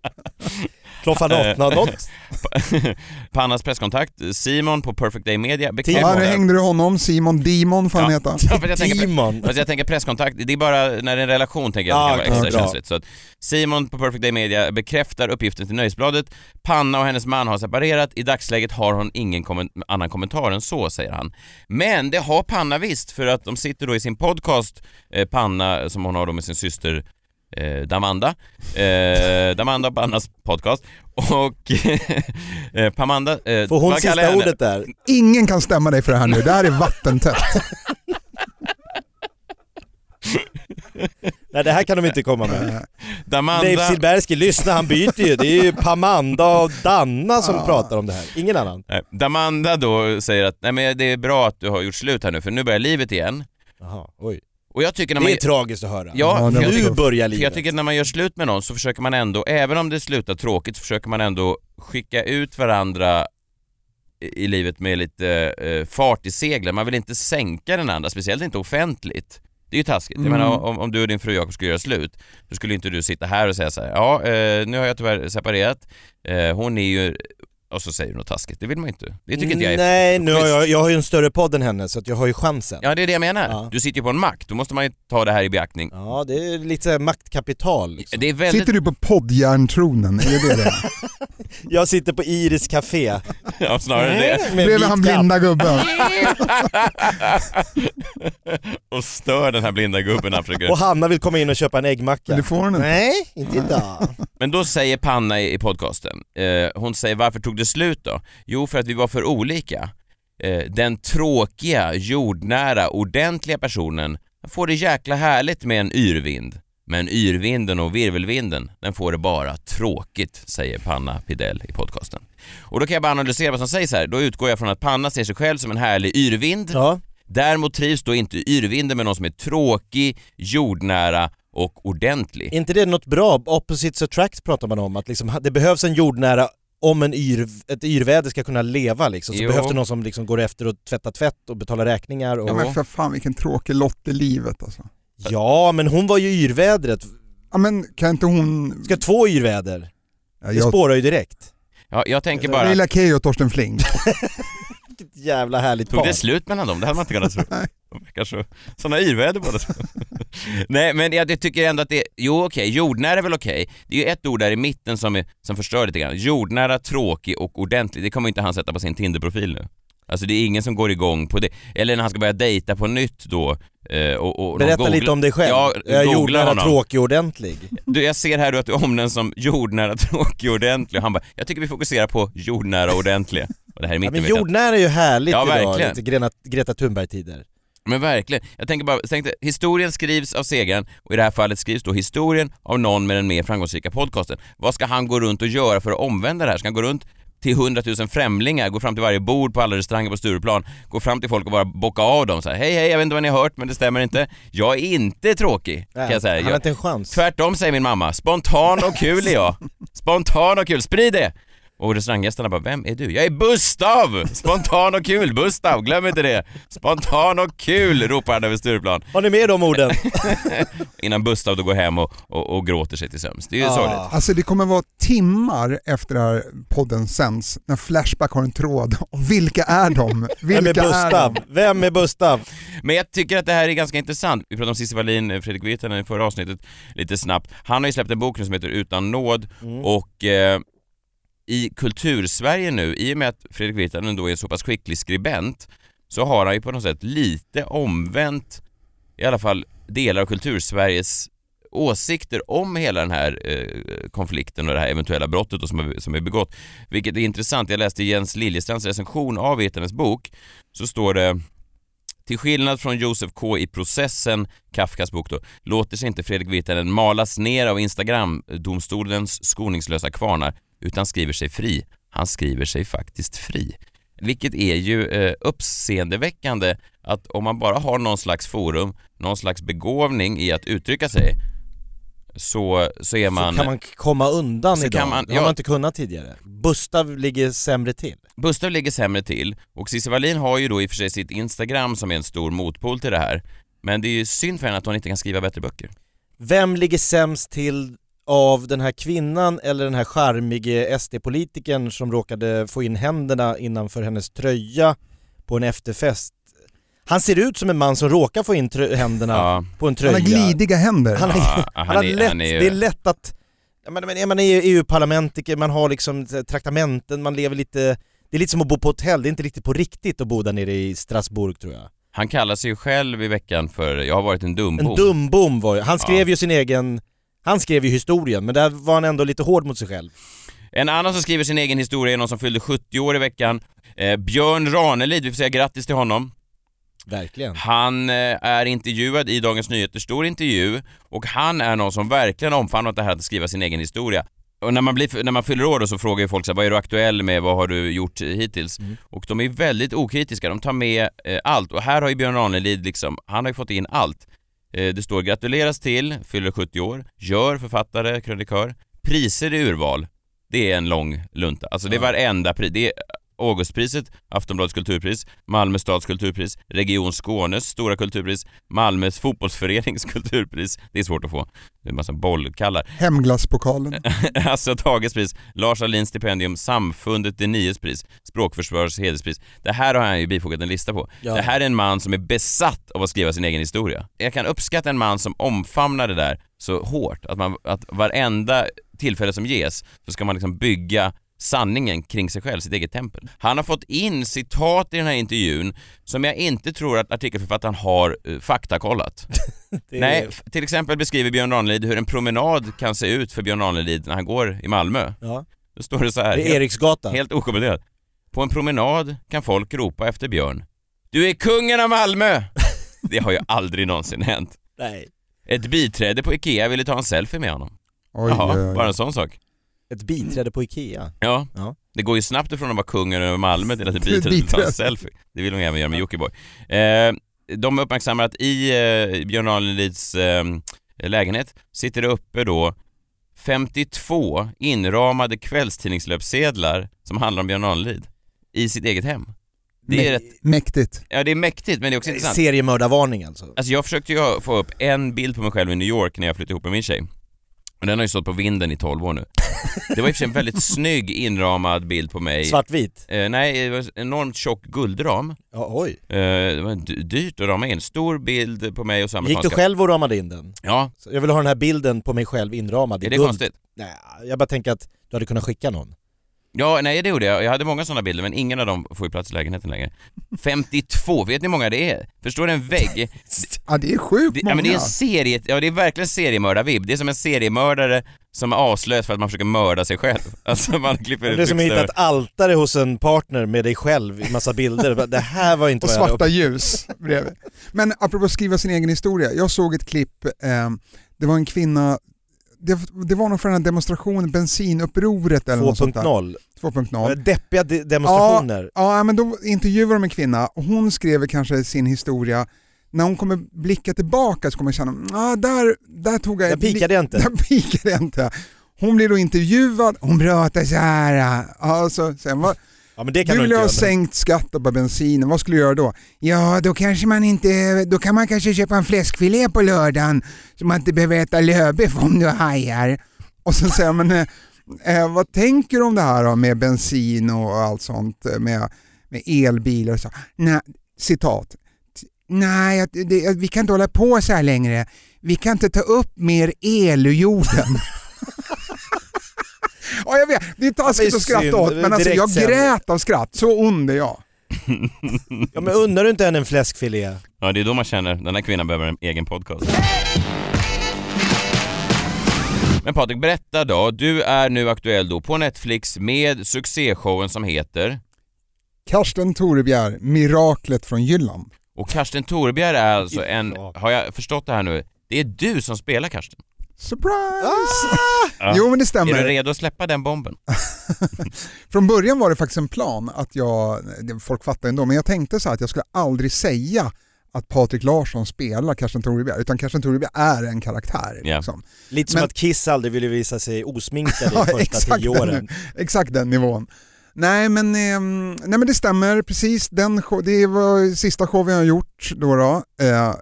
Kloffan Eh, något. Pannas presskontakt Simon på Perfect Day Media Ja, bekräftar... nu hängde du honom, Simon Demon får han Ja. heta. Ja, jag, tänker, Demon. alltså jag tänker presskontakt, det är bara när det är en relation tänker jag Ah, att det kan vara extra känsligt. Så att Simon på Perfect Day Media bekräftar uppgiften till Nöjesbladet. Panna och hennes man har separerat. I dagsläget har hon ingen komment- annan kommentar än så, säger han. Men det har Panna visst, för att de sitter då i sin podcast, eh, Panna, som hon har då med sin syster eh, Damanda. Eh, Damanda och Pannas podcast. Och eh, Pamanda... Eh, Får hon sista henne? ordet där? Ingen kan stämma dig för det här nu, det här är vattentätt. Nej det här kan de inte komma med. Damanda... Leif Silbersky, lyssna han byter ju. Det är ju Pamanda och Danna som pratar om det här, ingen annan. Damanda då säger att nej men det är bra att du har gjort slut här nu för nu börjar livet igen. Jaha, oj. Och jag tycker när Det man... är tragiskt att höra. Ja, Ja, det jag, nu börjar för livet. jag tycker att när man gör slut med någon så försöker man ändå, även om det slutar tråkigt, så försöker man ändå skicka ut varandra i livet med lite eh, fart i seglen. Man vill inte sänka den andra, speciellt inte offentligt. Det är ju taskigt. Jag Mm. menar om, om du och din fru Jakob skulle göra slut, då skulle inte du sitta här och säga så här, ja eh, nu har jag tyvärr separerat, eh, hon är ju... Och så säger du något taskigt, det vill man ju inte. Det tycker inte jag är Nej, nu har jag, jag har ju en större podd än henne så att jag har ju chansen. Ja det är det jag menar. Ja. Du sitter ju på en makt, då måste man ju ta det här i beaktning. Ja, det är lite maktkapital. Liksom. Det är väldigt... Sitter du på poddjärntronen? Är det det? Jag sitter på Iris Café. Ja, snarare det. Med Bredvid han blinda gubben. och stör den här blinda gubben han försöker... Och Hanna vill komma in och köpa en äggmacka. Men det får hon inte. Nej, inte idag. Men då säger Panna i, i podcasten, eh, hon säger varför tog det slut då? Jo, för att vi var för olika. Eh, den tråkiga, jordnära, ordentliga personen får det jäkla härligt med en yrvind. Men yrvinden och virvelvinden, den får det bara tråkigt, säger Panna Pidell i podcasten. Och då kan jag bara analysera vad som sägs här. Då utgår jag från att Panna ser sig själv som en härlig yrvind. Ja. Däremot trivs då inte yrvinden med någon som är tråkig, jordnära och ordentlig. inte det något bra? Opposites attract pratar man om, att liksom, det behövs en jordnära om en yr, ett yrväder ska kunna leva liksom, så Jo. behövs det någon som liksom går efter och tvättar tvätt och betalar räkningar och... Ja men för fan vilken tråkig lott i livet alltså. Ja, men hon var ju yrvädret. Ja men kan inte hon... Ska två yrväder? Ja, Det jag... spårar ju direkt. Ja, jag tänker bara, gillar Keyyo och Torsten Flink. Vilket jävla härligt tog par. det slut mellan dem? Det hade man inte kunnat tro. Nej. De verkar så, såna yrväder båda. Nej men jag tycker ändå att det, jo okej, jordnära är väl okej. Det är ju ett ord där i mitten som, är, som förstör lite grann. Jordnära, tråkig och ordentlig, det kommer inte han sätta på sin Tinder-profil nu. Alltså det är ingen som går igång på det. Eller när han ska börja dejta på nytt då. eh, Och, och Berätta lite om dig själv. Ja, jag är jordnära, honom. tråkig och ordentlig. Du, jag ser här då att du omnämns som jordnära, tråkig och ordentlig. Och han bara, jag tycker vi fokuserar på jordnära och ordentliga. Och det här är Ja, mitten men jordnära är ju härligt Ja, idag, verkligen. lite Greta, Greta Thunberg-tider. Men verkligen. Jag tänker bara, tänkte, historien skrivs av segraren och i det här fallet skrivs då historien av någon med den mer framgångsrika podcasten. Vad ska han gå runt och göra för att omvända det här? Ska han gå runt till 100 000 främlingar, gå fram till varje bord på alla restauranger på Stureplan, gå fram till folk och bara bocka av dem så här. Hej hej, jag vet inte vad ni har hört men det stämmer inte. Jag är inte tråkig, kan jag säga. Han har inte en chans. tvärtom säger min mamma, spontan och kul är jag. Spontan och kul, sprid det! Och restauranggästerna bara, vem är du? Jag är Bustav! Spontan och kul, Bustav, glöm inte det! Spontan och kul, ropar han över Stureplan. Har ni med de orden? Innan Bustav då går hem och, och, och gråter sig till sömns. Det är ju Ah. sorgligt. Alltså det kommer vara timmar efter det här podden sänds när Flashback har en tråd vilka är de? Vilka Vem är är Bustav? de? Vem är Bustav? Men jag tycker att det här är ganska intressant. Vi pratade om Cissi Wallin, Fredrik Virtanen i förra avsnittet lite snabbt. Han har ju släppt en bok nu som heter Utan nåd och eh, i kultursverige nu, i och med att Fredrik Virtanen då är en så pass skicklig skribent, så har han ju på något sätt lite omvänt i alla fall delar av kultursveriges åsikter om hela den här eh, konflikten och det här eventuella brottet då som, är, som är begått. Vilket är intressant. Jag läste Jens Liljestrands recension av Virtanens bok. Så står det till skillnad från Josef K i processen, Kafkas bok då, låter sig inte Fredrik Virtanen malas ner av Instagram-domstolens skoningslösa kvarnar utan skriver sig fri. Han skriver sig faktiskt fri. Vilket är ju eh, uppseendeväckande att om man bara har någon slags forum, någon slags begåvning i att uttrycka sig så, så är man... Så kan man komma undan idag. kan man- det har ja. man inte kunnat tidigare. Bustav ligger sämre till. Bustav ligger sämre till och Cissi Wallin har ju då i och för sig sitt Instagram som är en stor motpol till det här. Men det är ju synd för henne att hon inte kan skriva bättre böcker. Vem ligger sämst till av den här kvinnan eller den här charmige SD-politikern som råkade få in händerna innanför hennes tröja på en efterfest? Han ser ut som en man som råkar få in händerna Ja. på en Han tröja. har glidiga händer. Han har, Ja, han han är- lätt, han är ju- det är lätt att... Men, men, man är EU-parlamentiker, man har liksom traktamenten, man lever lite... Det är lite som att bo på hotell, det är inte riktigt på riktigt att bo där nere i Strasbourg tror jag. Han kallar sig ju själv i veckan för “Jag har varit en dumbom”. En dumbom var ju, han skrev Ja. ju sin egen... Han skrev ju historien, men där var han ändå lite hård mot sig själv. En annan som skriver sin egen historia är någon som fyllde 70 år i veckan. Eh, Björn Ranelid, vi får säga grattis till honom. Verkligen. Han eh, är intervjuad i Dagens Nyheter, stor intervju, och han är någon som verkligen omfamnat det här att skriva sin egen historia. Och när man, blir, när man fyller år då så frågar ju folk så här, vad är du aktuell med, vad har du gjort hittills? Och de är väldigt okritiska, de tar med eh, allt. Och här har ju Björn Ranelid liksom, han har ju fått in allt. Eh, det står gratuleras till, fyller 70 år, gör författare, krönikör, priser i urval. Det är en lång lunta. Alltså det är varenda pris. Det är Augustpriset, Aftonbladets kulturpris, Malmö stads kulturpris, Region Skånes stora kulturpris, Malmös fotbollsförenings kulturpris. Det är svårt att få. Det är en massa bollkallar. Hemglasspokalen. alltså Tages pris, Lars Ahlins stipendium, Samfundet Det Nies pris, Språkförsvarets hederspris. Det här har han ju bifogat en lista på. Ja. Det här är en man som är besatt av att skriva sin egen historia. Jag kan uppskatta en man som omfamnar det där så hårt, att, man, att varenda tillfälle som ges så ska man liksom bygga sanningen kring sig själv, sitt eget tempel. Han har fått in citat i den här intervjun som jag inte tror att artikelförfattaren har uh, faktakollat. Är- Nej, till exempel beskriver Björn Ranelid hur en promenad kan se ut för Björn Ranelid när han går i Malmö. Ja. Då står det så här, Det är helt, Eriksgatan. helt okommenterat. På en promenad kan folk ropa efter Björn. Du är kungen av Malmö! Det har ju aldrig någonsin hänt. Nej. Ett biträde på IKEA ville ta en selfie med honom. Oj, Jaha, oj, oj. bara en sån sak. Ett biträde på IKEA. Ja. Ja. Det går ju snabbt ifrån att vara kungen över Malmö till att biträdet vill ta en biträde. selfie. Det vill de gärna göra med Jockiboi. Eh, de uppmärksammar att i eh, Björn Ranelids eh, lägenhet sitter det uppe då 52 inramade kvällstidningslöpsedlar som handlar om Björn Ranelid i sitt eget hem. Det är, rätt, Mäktigt. ja, det är mäktigt men det är också intressant. Seriemördarvarning alltså. Alltså jag försökte ju få upp en bild på mig själv i New York när jag flyttade ihop med min tjej. Och den har ju stått på vinden i 12 år nu. Det var i och för sig en väldigt snygg inramad bild på mig. Svartvit. Eh, nej, det var en enormt tjock guldram. Ja, oj. Eh, det var dy- dyrt att rama in. Stor bild på mig och så Gick du amerikanska- själv och ramade in den? Ja, Så Jag vill ha den här bilden på mig själv inramad i är det guld. konstigt? Nej, jag bara tänker att du hade kunnat skicka någon. Ja, nej det gjorde jag. Jag hade många sådana bilder men ingen av dem får ju plats i lägenheten längre. 52, vet ni hur många det är? Förstår du en vägg? Ja, det är sjukt Det, många. ja, men det är en serie, ja det är verkligen seriemördarvibb. Det är som en seriemördare som är avslöjad för att man försöker mörda sig själv. Alltså man klipper ut Det är som att hitta ett altare hos en partner med dig själv i massa bilder. Det här var inte och vad jag svarta ljus bredvid. Men apropå skriva sin egen historia, jag såg ett klipp, eh, det var en kvinna, det, det var nog för den här demonstrationen, bensinupproret eller något sånt där. 2.0. 2.0. Deppiga de- demonstrationer. Ja, men då intervjuade de en kvinna och hon skrev kanske sin historia när hon kommer blicka tillbaka så kommer jag känna, ah, där, där tog jag... Där pikade jag inte. Där pikade jag inte. Hon blir då intervjuad, hon pratar så här. Alltså, sen Ja men det kan du vill ha göra. sänkt skatt på bensinen, vad skulle du göra då? Ja, då kanske man inte, då kan man kanske köpa en fläskfilé på lördagen så man inte behöver äta lövbiff om du hajar. Och så säger man, eh, eh, vad tänker du om det här då med bensin och allt sånt eh, med, med elbilar och så? Nej, citat. Nej, det, vi kan inte hålla på så här längre. Vi kan inte ta upp mer el ur jorden. ja, jag vet, det är taskigt Ja, att skratta åt men alltså jag grät av skratt, så ond är jag. Ja men undrar du inte än en fläskfilé? Ja, det är då man känner den här kvinnan behöver en egen podcast. Men Patrik, berätta då. Du är nu aktuell då på Netflix med succéshowen som heter Karsten Torebjer, miraklet från Jylland. och Karsten Torebjer är alltså en, har jag förstått det här nu, det är du som spelar Karsten? Surprise! Ja. Jo men det Är du stämmer. redo att släppa den bomben? Från början var det faktiskt en plan att jag, folk fattar ändå, men jag tänkte så här att jag skulle aldrig säga att Patrik Larsson spelar Karsten Torebjer, utan Karsten Torebjer är en karaktär. Ja. Liksom. Lite som Men- att Kiss aldrig ville visa sig osminkade Ja, de första exakt tio den, åren. exakt den nivån. Nej men, ehm, nej men det stämmer precis, den show, det var sista showen jag har gjort då. då. Eh, eh,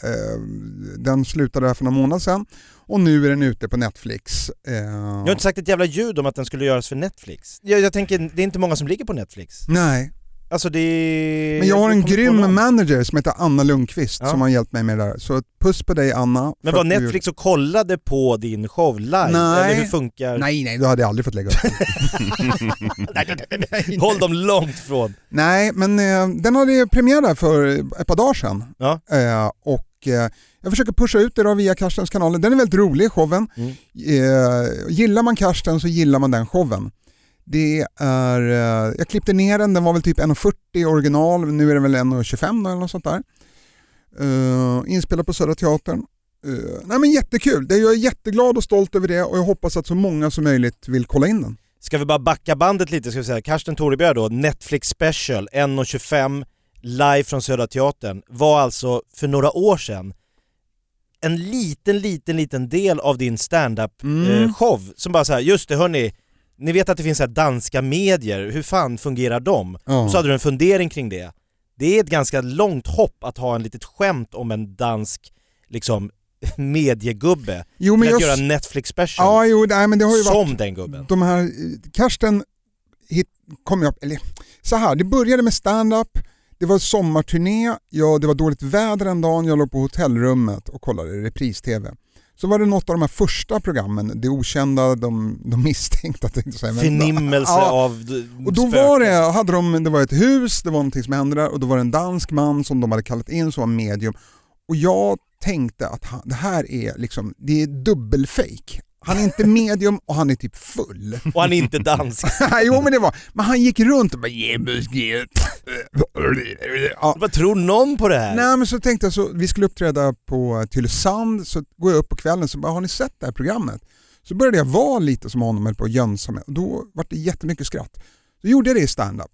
den slutade här för några månader sedan och nu är den ute på Netflix. Eh, Jag har inte sagt ett jävla ljud om att den skulle göras för Netflix. Jag, jag tänker, det är inte många som ligger på Netflix. Nej, Alltså det är... men jag har en grym manager som heter Anna Lundqvist Ja. som har hjälpt mig med det där. Så puss på dig Anna. Men var Netflix och kollade på din show live? Nej. Eller hur funkar... Nej nej, då hade jag aldrig fått lägga upp. Håll dem långt från. Nej, men eh, den hade premiär där för ett par dagar sedan. Ja. Eh, och eh, jag försöker pusha ut det då via Karstens kanaler. Den är väldigt rolig showen. Mm. Eh, gillar man Karsten så gillar man den showen. Det är, eh, jag klippte ner den, den var väl typ 1,40 original, nu är den väl 1,25 då eller något sånt där. Eh, inspelad på Södra Teatern. Eh, nej men jättekul, det, jag är jätteglad och stolt över det och jag hoppas att så många som möjligt vill kolla in den. Ska vi bara backa bandet lite ska vi säga, Karsten Torebjer då, Netflix special, 1.25, live från Södra Teatern, var alltså för några år sedan en liten, liten, liten del av din stand-up Mm. eh, show som bara så här, just det hörni, ni vet att det finns så danska medier, hur fan fungerar de? Ja. Så hade du en fundering kring det. Det är ett ganska långt hopp att ha en litet skämt om en dansk liksom mediegubbe Jo, men till att jag- göra en Netflix special Ja, jo, nej, men det har ju som varit... den gubben. de här, Karsten hit, kom jag, eller så här, det började med stand-up, det var sommarturné, ja, det var dåligt väder en dag, jag låg på hotellrummet och kollade repris-tv. Så var det något av de här första programmen, Det Okända, De, de misstänkta tänkte jag säga. Förnimmelse Ja, av och då var det, hade de, det var ett hus, det var någonting som hände där och då var det en dansk man som de hade kallat in som var medium. Och jag tänkte att han, det här är liksom, det är dubbelfake. Han är inte medium och han är typ full. Och han är inte dansk. jo men det var, men han gick runt och bara ja. Vad tror någon på det här? Nej men så tänkte jag så, vi skulle uppträda på Tylösand, så går jag upp på kvällen så bara, har ni sett det här programmet? Så började jag vara lite som honom, höll på att jönsa mig och då var det jättemycket skratt. Så gjorde jag det i stand-up.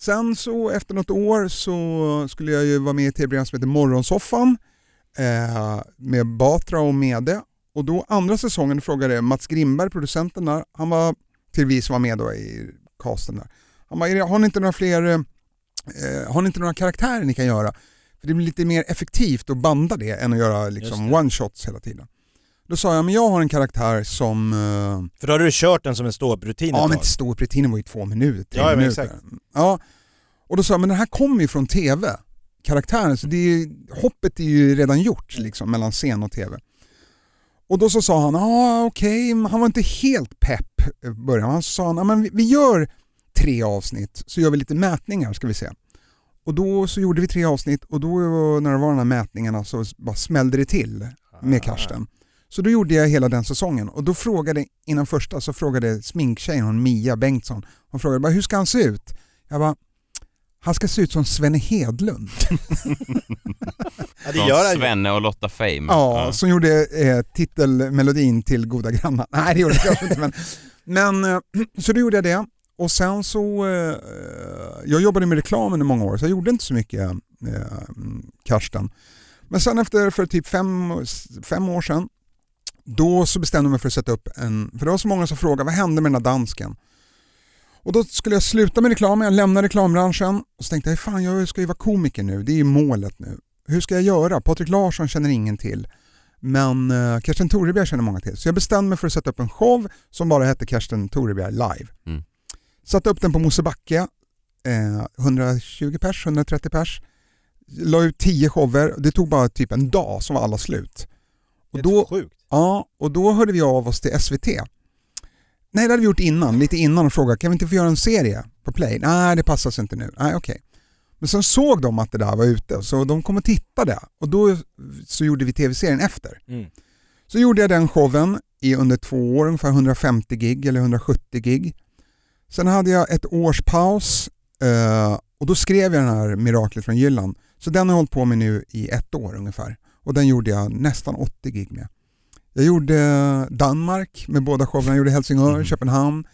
Sen så efter något år så skulle jag ju vara med i ett tv-program som heter Morgonsoffan eh, med Batra och Mede. Och då andra säsongen frågade Mats Grimberg, producenten där, han var till vi som var med då i casten där. Han bara, "Är det- har ni inte några fler, eh, har ni inte några karaktärer ni kan göra? För det blir lite mer effektivt att banda det än att göra liksom one-shots hela tiden. Då sa jag, men jag har en karaktär som eh, För då hade du kört den som en ståupprutin Ja men ståupprutinen var ju två minuter, Ja, minuter. exakt. Ja. Och då sa jag, men den här kommer ju från TV, karaktären, så det är ju, hoppet är ju redan gjort liksom, mellan scen och TV. Och då så sa han, ah, okej, men han var inte helt pepp i början. Han sa, han, "Ja, men vi, vi gör tre avsnitt så gör vi lite mätningar ska vi se. Och då så gjorde vi tre avsnitt och då när det var de här mätningarna så bara smällde det till med Karsten. Så då gjorde jag hela den säsongen och då frågade, innan första så frågade sminktjejen, hon Mia Bengtsson, hon frågade bara, hur ska han se ut? Jag bara, han ska se ut som Svenne Hedlund. Ja, det gör han. Svenne och Lotta Fame. Ja, som gjorde eh, titelmelodin till Goda grannar. Nej det gjorde jag inte men, men eh, så då gjorde jag det och sen så, eh, jag jobbade med reklam under många år så jag gjorde inte så mycket eh, Karsten. Men sen efter, för typ fem, fem år sedan då så bestämde jag mig för att sätta upp en, för det var så många som frågade vad hände med den här dansken? Och då skulle jag sluta med reklamen, jag lämnade reklambranschen och så tänkte jag fan jag ska ju vara komiker nu, det är ju målet nu. Hur ska jag göra? Patrik Larsson känner ingen till. Men uh, Kersten Torebjer känner många till. Så jag bestämde mig för att sätta upp en show som bara hette Kersten Torebjer live. Mm. Satte upp den på Mosebacke, eh, 120 pers, 130 pers. La ut 10 shower, det tog bara typ en dag så var alla slut. Och Det är då, sjukt. Ja, och då hörde vi av oss till SVT. Nej, det hade vi gjort innan, lite innan och frågade kan vi inte få göra en serie på Play? Nej, det passar sig inte nu. Nej, okej. Men sen såg de att det där var ute så de kom och tittade och då så gjorde vi tv-serien efter. Mm. Så gjorde jag den showen i under två år, ungefär 150 gig eller 170 gig. Sen hade jag ett års paus eh, och då skrev jag den här Miraklet från Jylland. Så den har jag hållit på med nu i ett år ungefär. Och den gjorde jag nästan 80 gig med. Jag gjorde Danmark med båda showerna, jag gjorde Helsingör, Köpenhamn.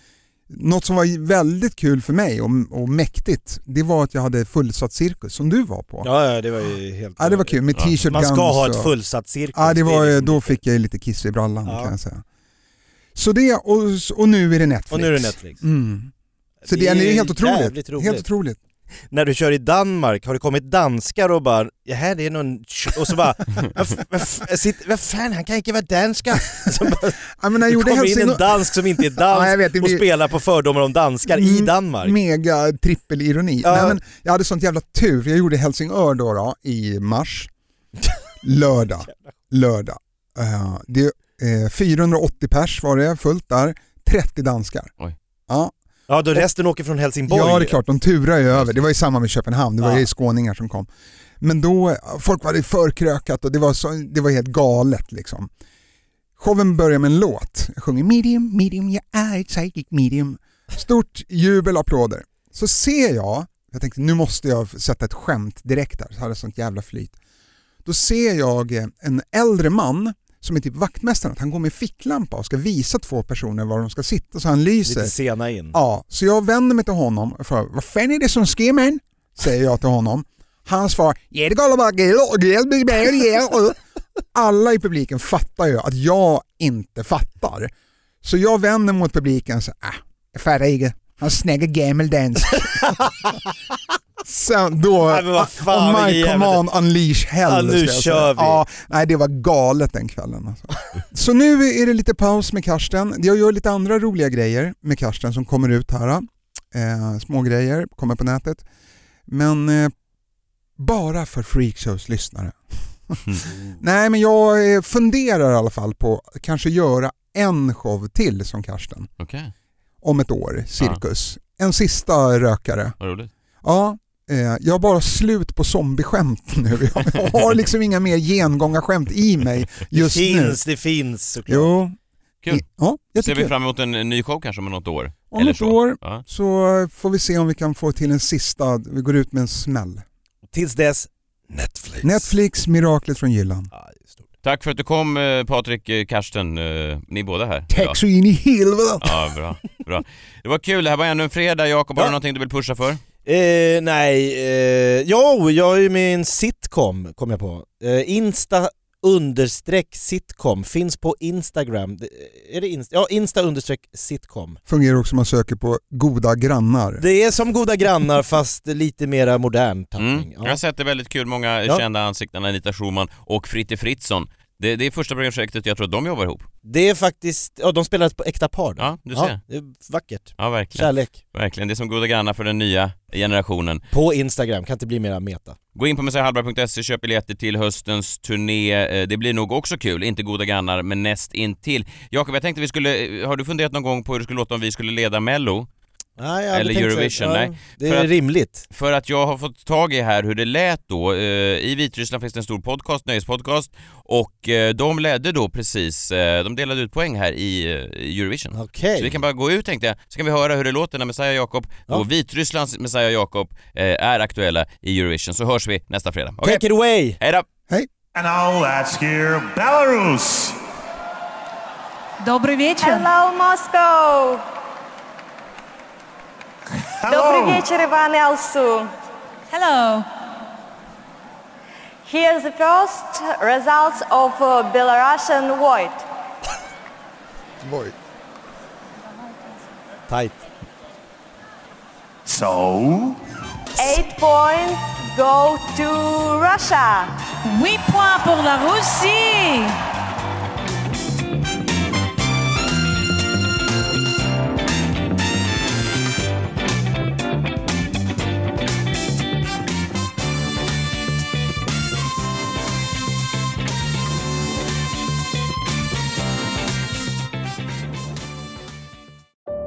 Något som var väldigt kul för mig och, och mäktigt, det var att jag hade fullsatt cirkus som du var på. Ja, ja, det var ju helt... Ja, det var kul med Ja. t-shirt Man ska guns ha ett fullsatt cirkus. Ja, det var, är liksom då fick jag lite kiss i brallan Ja. kan jag säga. Så det, och, och nu är det Netflix. Och nu är det Netflix. Mm. Så det, är ju helt otroligt. Helt otroligt. När du kör i Danmark, har det kommit danskar och bara ja, här det är någon... Och så bara... vad, fan, han kan inte vara danska! Så bara, Ja, men jag det gjorde kommer in en dansk som inte är Ja, dansk jag vet, och blir- spelar på fördomar om danskar i Mm, Danmark. Mega trippelironi. Ja. Nej, men jag hade sånt jävla tur, för jag gjorde Helsingör då, då i mars. Lördag. Lördag. Eh, det, eh, 480 pers var det, fullt där. 30 danskar. Oj. Ja, Ja, då resten åker från Helsingborg. ja, det är klart, de turar ju över. Det var ju samma med Köpenhamn, det var Ja. ju skåningar som kom. Men då, folk var det förkrökat och det var, så, det var helt galet liksom. Showen börjar med en låt. Jag sjunger medium, medium, jag är ett psychic medium. Stort jubel, applåder. Så ser jag, jag tänkte nu måste jag sätta ett skämt direkt där, så hade jag sånt jävla flyt. Då ser jag en äldre man som är typ vaktmästaren, att han går med ficklampa och ska visa två personer var de ska sitta så han lyser. Lite sena in. Ja, så jag vänder mig till honom och frågar vad fan är det som man? Säger jag till honom. Han svarar. Alla i publiken fattar ju att jag inte fattar. Så jag vänder mot publiken och säger äh, inte. Han snägger gammeldansk. Sen då, Nej, fan, oh my on, unleash hell. Ja, nu kör vi. Ja, nej, det var galet den kvällen. Alltså. Så nu är det lite paus med Karsten. Jag gör lite andra roliga grejer med Karsten som kommer ut här. Eh, små grejer, kommer på nätet. Men eh, bara för Freakshows lyssnare. Nej men jag eh, funderar i alla fall på att kanske göra en show till som Karsten. Okej, Om ett år, cirkus. En sista rökare. vad roligt. Ja, eh, jag har bara slut på zombieskämt nu. Jag har liksom inga mer gengångarskämt i mig just det nu. finns, det finns såklart. Jo. Kul. Ja, Ser vi fram emot en ny show kanske om något år? Om Eller något så. år Ja. så får vi se om vi kan få till en sista, vi går ut med en smäll. Tills dess, Netflix. Netflix, Miraklet från Jylland. Ja, det. Tack för att du kom eh, Patrik, eh, Karsten, eh, ni båda här. Tack så in i helvete! Ja, bra, bra. Det var kul, det här var ännu en fredag. Jakob, har Ja. du någonting du vill pusha för? Eh, nej, eh, jo, jag är ju med i en sitcom, kom jag på. Eh, Insta understreck sitcom, finns på Instagram. Det- Är det Insta? Ja, Insta understreck sitcom. Fungerar också om man söker på goda grannar. Det är som Goda grannar fast lite mera modern tappning. Mm. Jag har sett det väldigt kul, många Ja. kända ansikten, Anita Schumann och Fritte Fritzson. Det, det är första projektet jag tror att de jobbar ihop. Det är faktiskt, ja de spelar på äkta par då. Ja, du ser. det är vackert. Ja, verkligen. Kärlek. Verkligen, det är som goda grannar för den nya generationen. På Instagram, kan inte bli mera meta. Gå in på messiahallberg.se, köp biljetter till höstens turné. Eh, Det blir nog också kul, inte goda grannar, men näst intill. Jakob, jag tänkte vi skulle, har du funderat någon gång på hur det skulle låta om vi skulle leda Mello? Nej, jag hade Eller tänkt så- Eurovision, ja, nej. Det För är att- rimligt. För att jag har fått tag i här hur det lät då. Eh, I Vitryssland finns det en stor podcast, nöjespodcast, och eh, de ledde då precis, eh, de delade ut poäng här i eh, Eurovision. Okej. Så vi kan bara gå ut tänkte jag, så kan vi höra hur det låter när Messiah Jakob Ja. och Vitrysslands Messiah Jakob eh, är aktuella i Eurovision. Så hörs vi nästa fredag. Okej, Take it away! hej då! And now let's hear Belarus. Добрый вечер. Hello, Moscow. Добрый Hello. вечер, Иван и Алсу. Hello. Here's the first results of uh, Belarusian vote. Oj. Tight. So, Eight points go to Russia. 8 points pour la Russie.